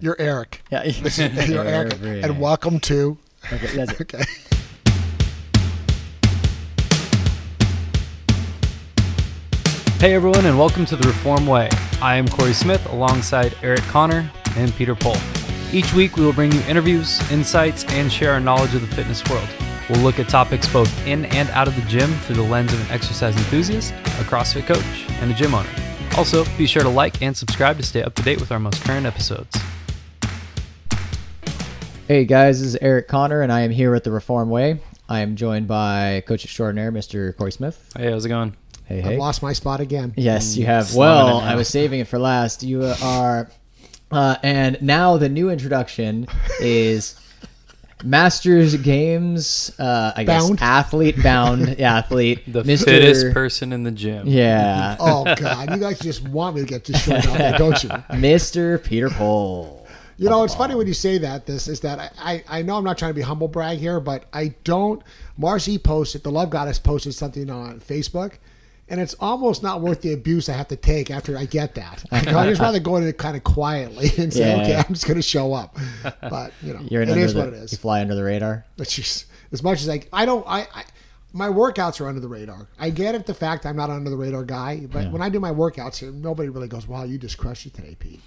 You're Eric. Yeah, You're Eric. And welcome to. Okay, that's it. Okay. Hey everyone, and welcome to the Reform Way. I am Corey Smith alongside Eric Connor and Peter Pohl. Each week we will bring you interviews, insights, and share our knowledge of the fitness world. We'll look at topics both in and out of the gym through the lens of an exercise enthusiast, a CrossFit coach, and a gym owner. Also, be sure to like and subscribe to stay up to date with our most current episodes. Hey guys, this is Eric Connor, and I am here at the Reform Way. I am joined by Coach Extraordinaire, Mr. Corey Smith. Hey, how's it going? Hey, I hey. lost my spot again. Yes, you have. Slumming Well. I was saving it for last. You are, uh, and now the new introduction is Masters Games. Uh, I guess Bound? athlete bound athlete. The Mr. fittest person in the gym. Yeah, Oh God, you guys just want me to get destroyed, out there, don't you? Mr. Peter Pohl. You know, it's funny when you say that. This is that I, I, I know I'm not trying to be humble brag here, but I don't. Marcy posted the Love Goddess posted something on Facebook, and it's almost not worth the abuse I have to take after I get that. I just rather go in it kind of quietly and say, Yeah. okay, I'm just going to show up. But you know, You're it is the, what it is. You fly under the radar. It's just as much as I, I don't, I, I, my workouts are under the radar. I get it, the fact I'm not under the radar guy, but when I do my workouts, nobody really goes, "Wow, you just crushed it today, Pete."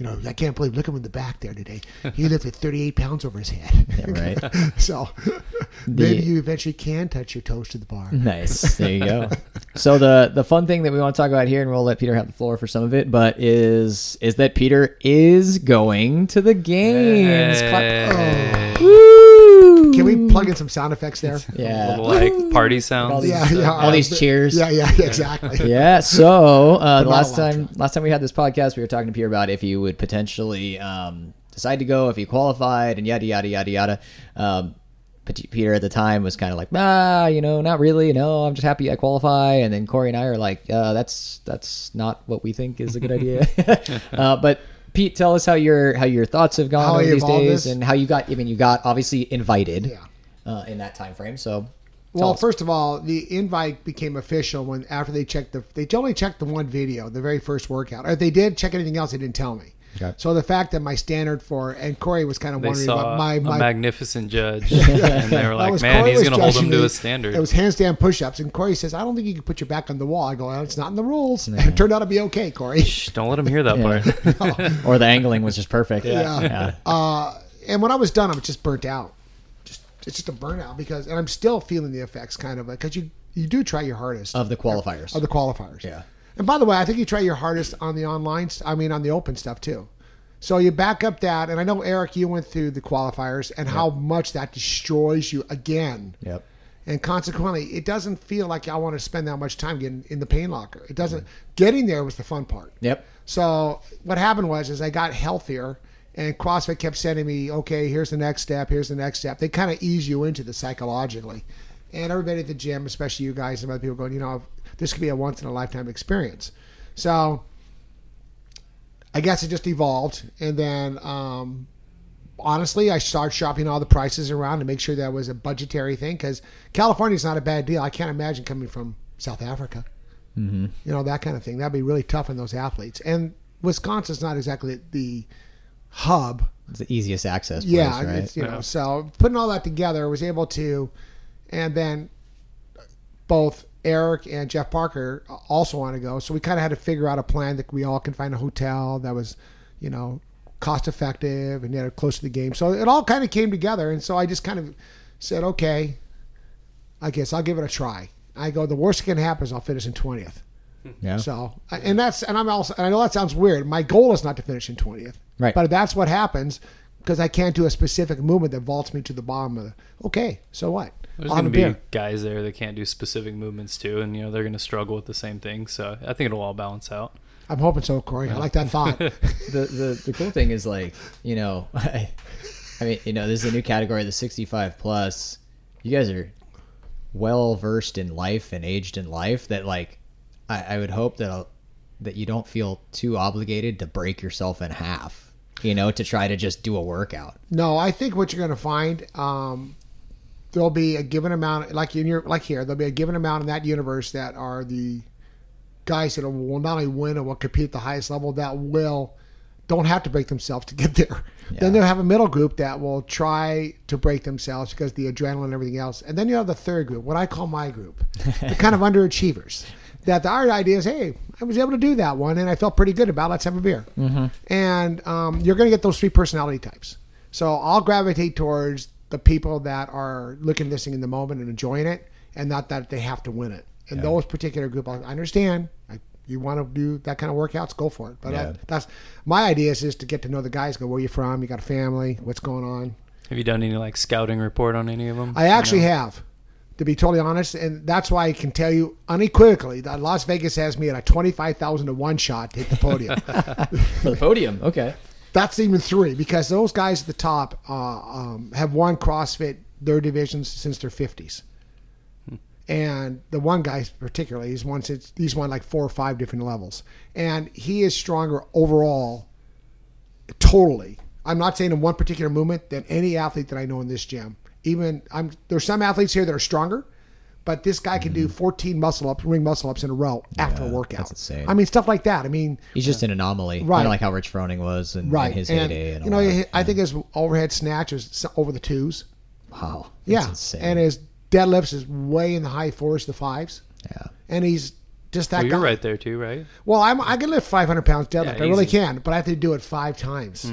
You know, I can't believe. Look at him in the back there today. He lifted 38 pounds over his head. Yeah, right. so maybe you eventually can touch your toes to the bar. Nice. There you go. so the the fun thing that we want to talk about here, and we'll let Peter have the floor for some of it, but is is that Peter is going to the games. Clap- Woo! Can we plug in some sound effects there? Yeah. Little like party sounds. All these- Yeah, yeah. All these cheers. Yeah, yeah, exactly. Yeah. So uh, the last time last time we had this podcast, we were talking to Peter about if you would potentially um, decide to go if you qualified and yada yada yada yada. Um, but Peter at the time was kind of like, ah, you know, not really. No, I'm just happy I qualify. And then Corey and I are like, uh, that's that's not what we think is a good idea. uh, but Pete, tell us how your how your thoughts have gone How over these days this? and how you got. I mean, you got obviously invited Yeah. uh, in that time frame. So, Well, us. first of all, the invite became official when after they checked the they only checked the one video, the very first workout. Or if they did check anything else, they didn't tell me. Okay. So the fact that my standard for and Corey was kind of They wondering saw about my a my magnificent judge, and they were like, was "Man, Corey he's going to hold judging him to me. a standard." It was handstand push-ups, and Corey says, "I don't think you can put your back on the wall." I go, well, "It's not in the rules." And it turned out to be okay, Corey. Shh, don't let him hear that Yeah. part. or the angling was just perfect. Yeah. Yeah. Uh, and when I was done, I was just burnt out. Just it's just a burnout because, and I'm still feeling the effects, kind of, because you you do try your hardest Of the qualifiers. of the qualifiers. Yeah. And by the way, I think you try your hardest on the online. I mean, on the open stuff too. So you back up that, and I know Eric, you went through the qualifiers and how much that destroys you again. Yep. And consequently, it doesn't feel like I want to spend that much time getting in the pain locker. It doesn't. Getting there was the fun part. Yep. So what happened was, is I got healthier, and CrossFit kept sending me, okay, here's the next step, here's the next step. They kind of ease you into the psychologically, and everybody at the gym, especially you guys and other people, going, you know, this could be a once in a lifetime experience. So I guess it just evolved, and then um, honestly, I started shopping all the prices around to make sure that was a budgetary thing because California's not a bad deal. I can't imagine coming from South Africa Mm-hmm. you know that kind of thing. That'd be really tough on those athletes. And Wisconsin's not exactly the hub. It's the easiest access place, yeah, right? it's, you know. Yeah. So putting all that together, I was able to, and then both Eric and Jeff Parker also want to go. So we kind of had to figure out a plan that we all can find a hotel that was, you know, cost effective and yet close to the game. So it all kind of came together. And so I just kind of said, okay, I guess I'll give it a try. I go, the worst that can happen is I'll finish in 20th. yeah. So, and that's, and I'm also, and I know that sounds weird. My goal is not to finish in 20th. Right. But that's what happens because I can't do a specific movement that vaults me to the bottom of the, okay, so what? There's going to be beer. guys there that can't do specific movements too, and you know they're going to struggle with the same thing. So I think it'll all balance out. I'm hoping so, Corey. I like that thought. the, the the cool thing is like you know, I, I mean you know this is a new category, the 65 plus. You guys are well versed in life and aged in life. That like, I, I would hope that I'll, that you don't feel too obligated to break yourself in half. You know, to try to just do a workout. no, I think what you're going to find, um, there'll be a given amount, like in your, like here, there'll be a given amount in that universe that are the guys that will not only win and will compete at the highest level, that will don't have to break themselves to get there. Then Yeah. they'll have a middle group that will try to break themselves because of the adrenaline and everything else. And then you have the third group, what I call my group, the kind of underachievers. That the our idea is, hey, I was able to do that one, and I felt pretty good about. it. Let's have a beer. And um, you're going to get those three personality types. So I'll gravitate towards the people that are looking at this thing in the moment and enjoying it, and not that they have to win it. And those particular group, I understand. I, you want to do that kind of workouts, go for it. But Yeah. uh, that's my idea is just to get to know the guys. Go, where you from? You got a family? What's going on? Have you done any like scouting report on any of them? I actually have, to be totally honest, and that's why I can tell you unequivocally that Las Vegas has me at a twenty-five thousand to one shot to hit the podium. For the podium. Okay. That's even three because those guys at the top uh, um, have won CrossFit their divisions since their fifties. And the one guy particularly, he's won since he's won like four or five different levels, and he is stronger overall. Totally, I'm not saying in one particular movement than any athlete that I know in this gym. Even I'm there's some athletes here that are stronger, but this guy can do mm. 14 muscle ups, ring muscle ups in a row after a. Workout. that's insane. I mean stuff like that. I mean, He's just an anomaly. Right. Kind of like how Rich Froning was in, in right? his and heyday. And you know, that. I think his overhead snatch is over the twos. Wow. That's Yeah, insane. and his deadlifts is way in the high fours to fives, yeah. and he's just that well, guy. you're right there too, right? Well, I'm, I can lift 500 pounds deadlift. Yeah, I really can, but I have to do it five times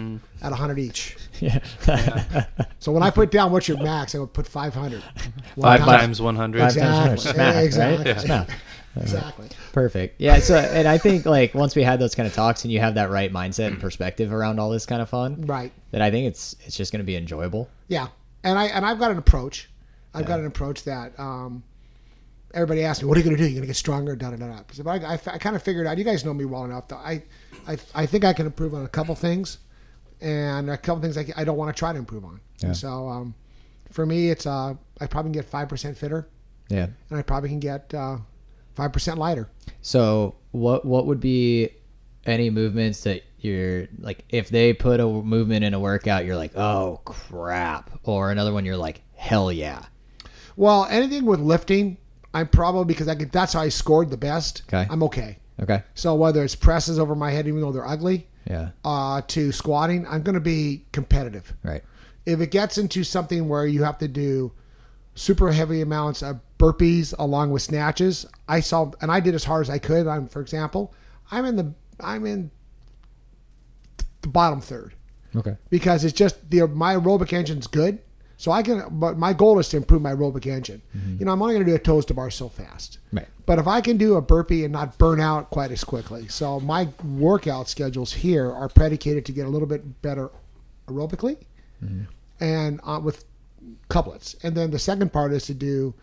at 100 each. Yeah. So when I put down what's your max, I would put 500. Five time. times 100. Five times Exactly. Smack, right? Exactly. Yeah. Smack. Exactly. Perfect. Yeah. So, and I think like once we had those kind of talks and you have that right mindset and perspective around all this kind of fun, Right. that I think it's it's just going to be enjoyable. Yeah, and I and I've got an approach. I've got an approach that um, everybody asks me, "What are you going to do? You're going to get stronger?" Da da da. da. But I, I, I kind of figured out. You guys know me well enough. That I, I, I think I can improve on a couple things, and a couple things I, I don't want to try to improve on. Yeah. So, um, for me, it's uh, I probably can get five percent fitter, Yeah. and I probably can get uh, five percent lighter. So what what would be any movements that you're like if they put a movement in a workout you're like oh crap or another one you're like hell yeah Well, anything with lifting, I'm probably because I could, that's how I scored the best. Okay. I'm okay. okay So whether it's presses over my head, even though they're ugly, yeah uh, to squatting, I'm going to be competitive. right If it gets into something where you have to do super heavy amounts of burpees along with snatches, I saw, and I did as hard as I could. I'm, for example, I'm in the, I'm in the bottom third okay because it's just the my aerobic engine's good. So I can, but my goal is to improve my aerobic engine. You know, I'm only going to do a toes to bar so fast. right But if I can do a burpee and not burn out quite as quickly, so my workout schedules here are predicated to get a little bit better aerobically, and uh, with couplets. And then the second part is to do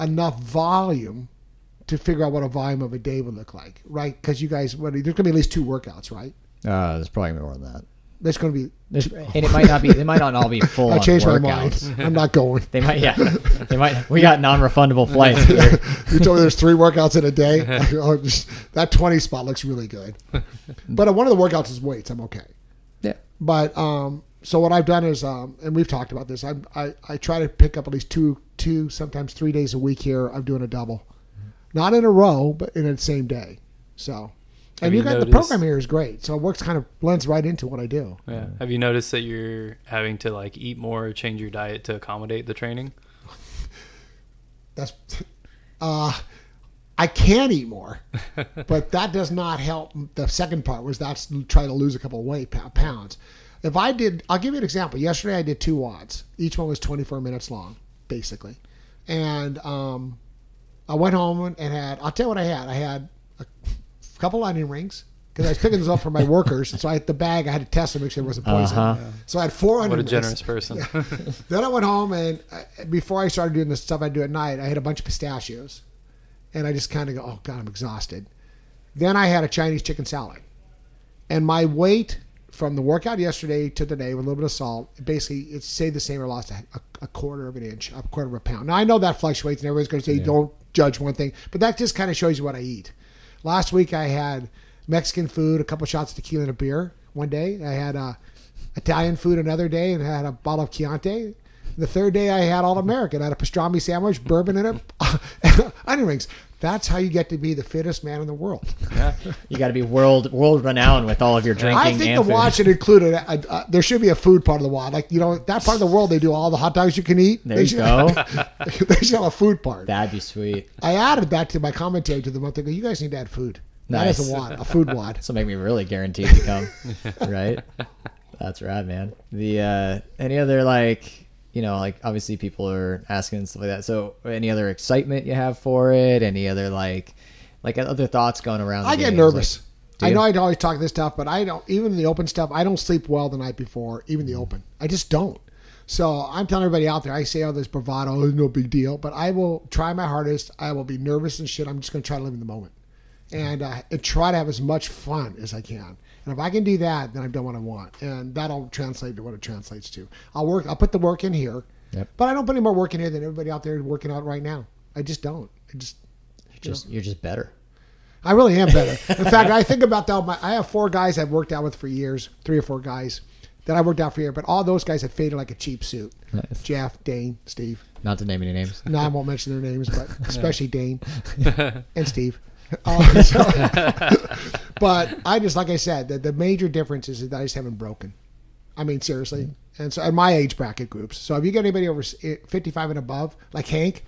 enough volume to figure out what a volume of a day would look like, right? Because you guys, what, there's going to be at least two workouts, right? uh there's probably more than that There's going to be. there's, and it might not be they might not all be full I changed my mind. I'm not going. they might yeah they might we got non-refundable flights here. you told me there's three workouts in a day. Oh, just- that 20 spot looks really good. But uh, one of the workouts is weights. I'm okay. yeah But um, so what I've done is, um, and we've talked about this. I, I I try to pick up at least two two sometimes three days a week here. I'm doing a double, not in a row, but in the same day. So, Have and you you got the program here is great. So it works kind of blends right into what I do. Yeah. Have you noticed that you're having to like eat more or change your diet to accommodate the training? That's uh I can eat more, but that does not help. The second part was that's try to lose a couple of weight pounds. If I did, I'll give you an example. Yesterday I did two WODs. Each one was 24 minutes long, basically, and um, I went home and had. I'll tell you what I had. I had a couple onion rings because I was picking those up for my workers. And so I had the bag. I had to test to make sure it wasn't poison. Uh-huh. So I had four onion What a rings. generous person. Then I went home and uh, before I started doing the stuff I do at night, I had a bunch of pistachios, and I just kind of go, "Oh God, I'm exhausted." Then I had a Chinese chicken salad, and my weight from the workout yesterday to today with a little bit of salt, basically it stayed the same or lost a, a, a quarter of an inch, a quarter of a pound. Now I know that fluctuates, and everybody's going to say don't judge one thing, but that just kind of shows you what I eat. Last week I had Mexican food, a couple shots of tequila and a beer. One day I had uh, Italian food another day, and I had a bottle of Chianti. The third day I had all American. I had a pastrami sandwich, bourbon in it, onion rings. That's how you get to be the fittest man in the world. Yeah. You got to be world world renowned with all of your drinking. I think the food. WOD should include a, a, a- There should be a food part of the WOD. Like you know, that part of the world they do all the hot dogs you can eat. There they you should, go. they should have a food part. That'd be sweet. I added that to my commentary to the month ago. You guys need to add food. That is a WOD, a food. This will make me really guaranteed to come. right? That's right, man. The uh any other like you know, like obviously people are asking and stuff like that. So any other excitement you have for it? Any other like like other thoughts going around? the I get games? nervous. Do I know I'd always talk this stuff, but I don't. Even the open stuff, I don't sleep well the night before. Even the open, I just don't. So I'm telling everybody out there. I say all this bravado, "Oh, no big deal, but I will try my hardest. I will be nervous and shit. I'm just going to try to live in the moment, and, uh, and try to have as much fun as I can. And if I can do that, then I've done what I want, and that'll translate to what it translates to. I'll work. I'll put the work in here, Yep. but I don't put any more work in here than everybody out there working out right now. I just don't. I just just you're just better. I really am better. In fact, I think about that. My, I have four guys I've worked out with for years, three or four guys that I worked out for years, but all those guys have faded like a cheap suit. Nice. Jeff, Dane, Steve. Not to name any names. No, I won't mention their names, but especially Dane and Steve. Uh, so- but I just, like I said, the, the major difference is that I just haven't broken. I mean, seriously. And so, at my age bracket groups. So if you get anybody over 55 and above, like Hank,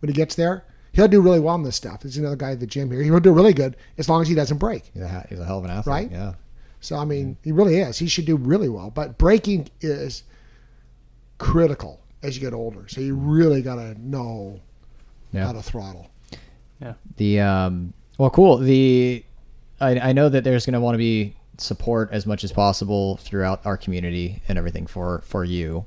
when he gets there, he'll do really well in this stuff. There's another guy at the gym here. He'll do really good as long as he doesn't break. He's a, he's a hell of an athlete. Right? Yeah. So I mean, he really is. He should do really well. But breaking is critical as you get older. So you really got to know Yeah. how to throttle. Yeah. The um well cool. The I I know that there's gonna want to be support as much as possible throughout our community and everything for for you.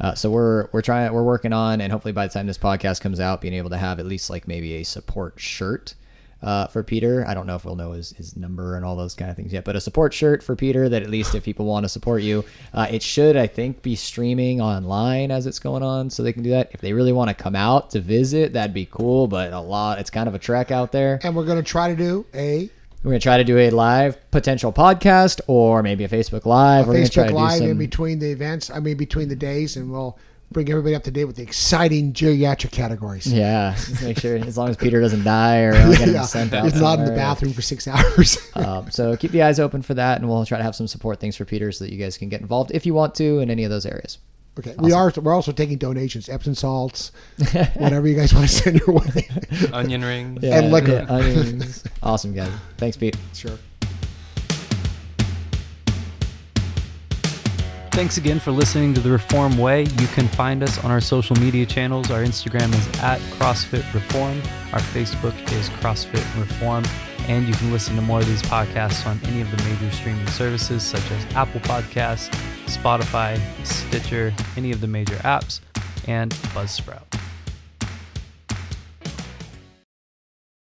Uh, so we're we're trying we're working on and hopefully by the time this podcast comes out, being able to have at least like maybe a support shirt uh, for Peter. I don't know if we'll know his, his number and all those kind of things yet, but a support shirt for Peter that at least if people want to support you, uh, it should I think be streaming online as it's going on, so they can do that. If they really want to come out to visit, that'd be cool. But a lot, it's kind of a trek out there. And we're going to try to do a We're gonna try to do a live potential podcast or maybe a Facebook Live. We're try Facebook to do Live in between the events. I mean, between the days, and we'll bring everybody up to date with the exciting geriatric categories. Yeah, make sure as long as Peter doesn't die or uh, get Yeah, sent out. He's not in the bathroom for six hours. Um, so keep the eyes open for that, and we'll try to have some support things for Peter so that you guys can get involved if you want to in any of those areas. Okay, we are. We're also taking donations, Epsom salts, whatever you guys want to send your way. Onion rings. And liquor. onions. awesome, guys. Thanks, Pete. sure. Thanks again for listening to The Reform Way. You can find us on our social media channels. Our Instagram is at CrossFit Reform. Our Facebook is CrossFit Reform. And you can listen to more of these podcasts on any of the major streaming services such as Apple Podcasts, Spotify, Stitcher, any of the major apps, and Buzzsprout.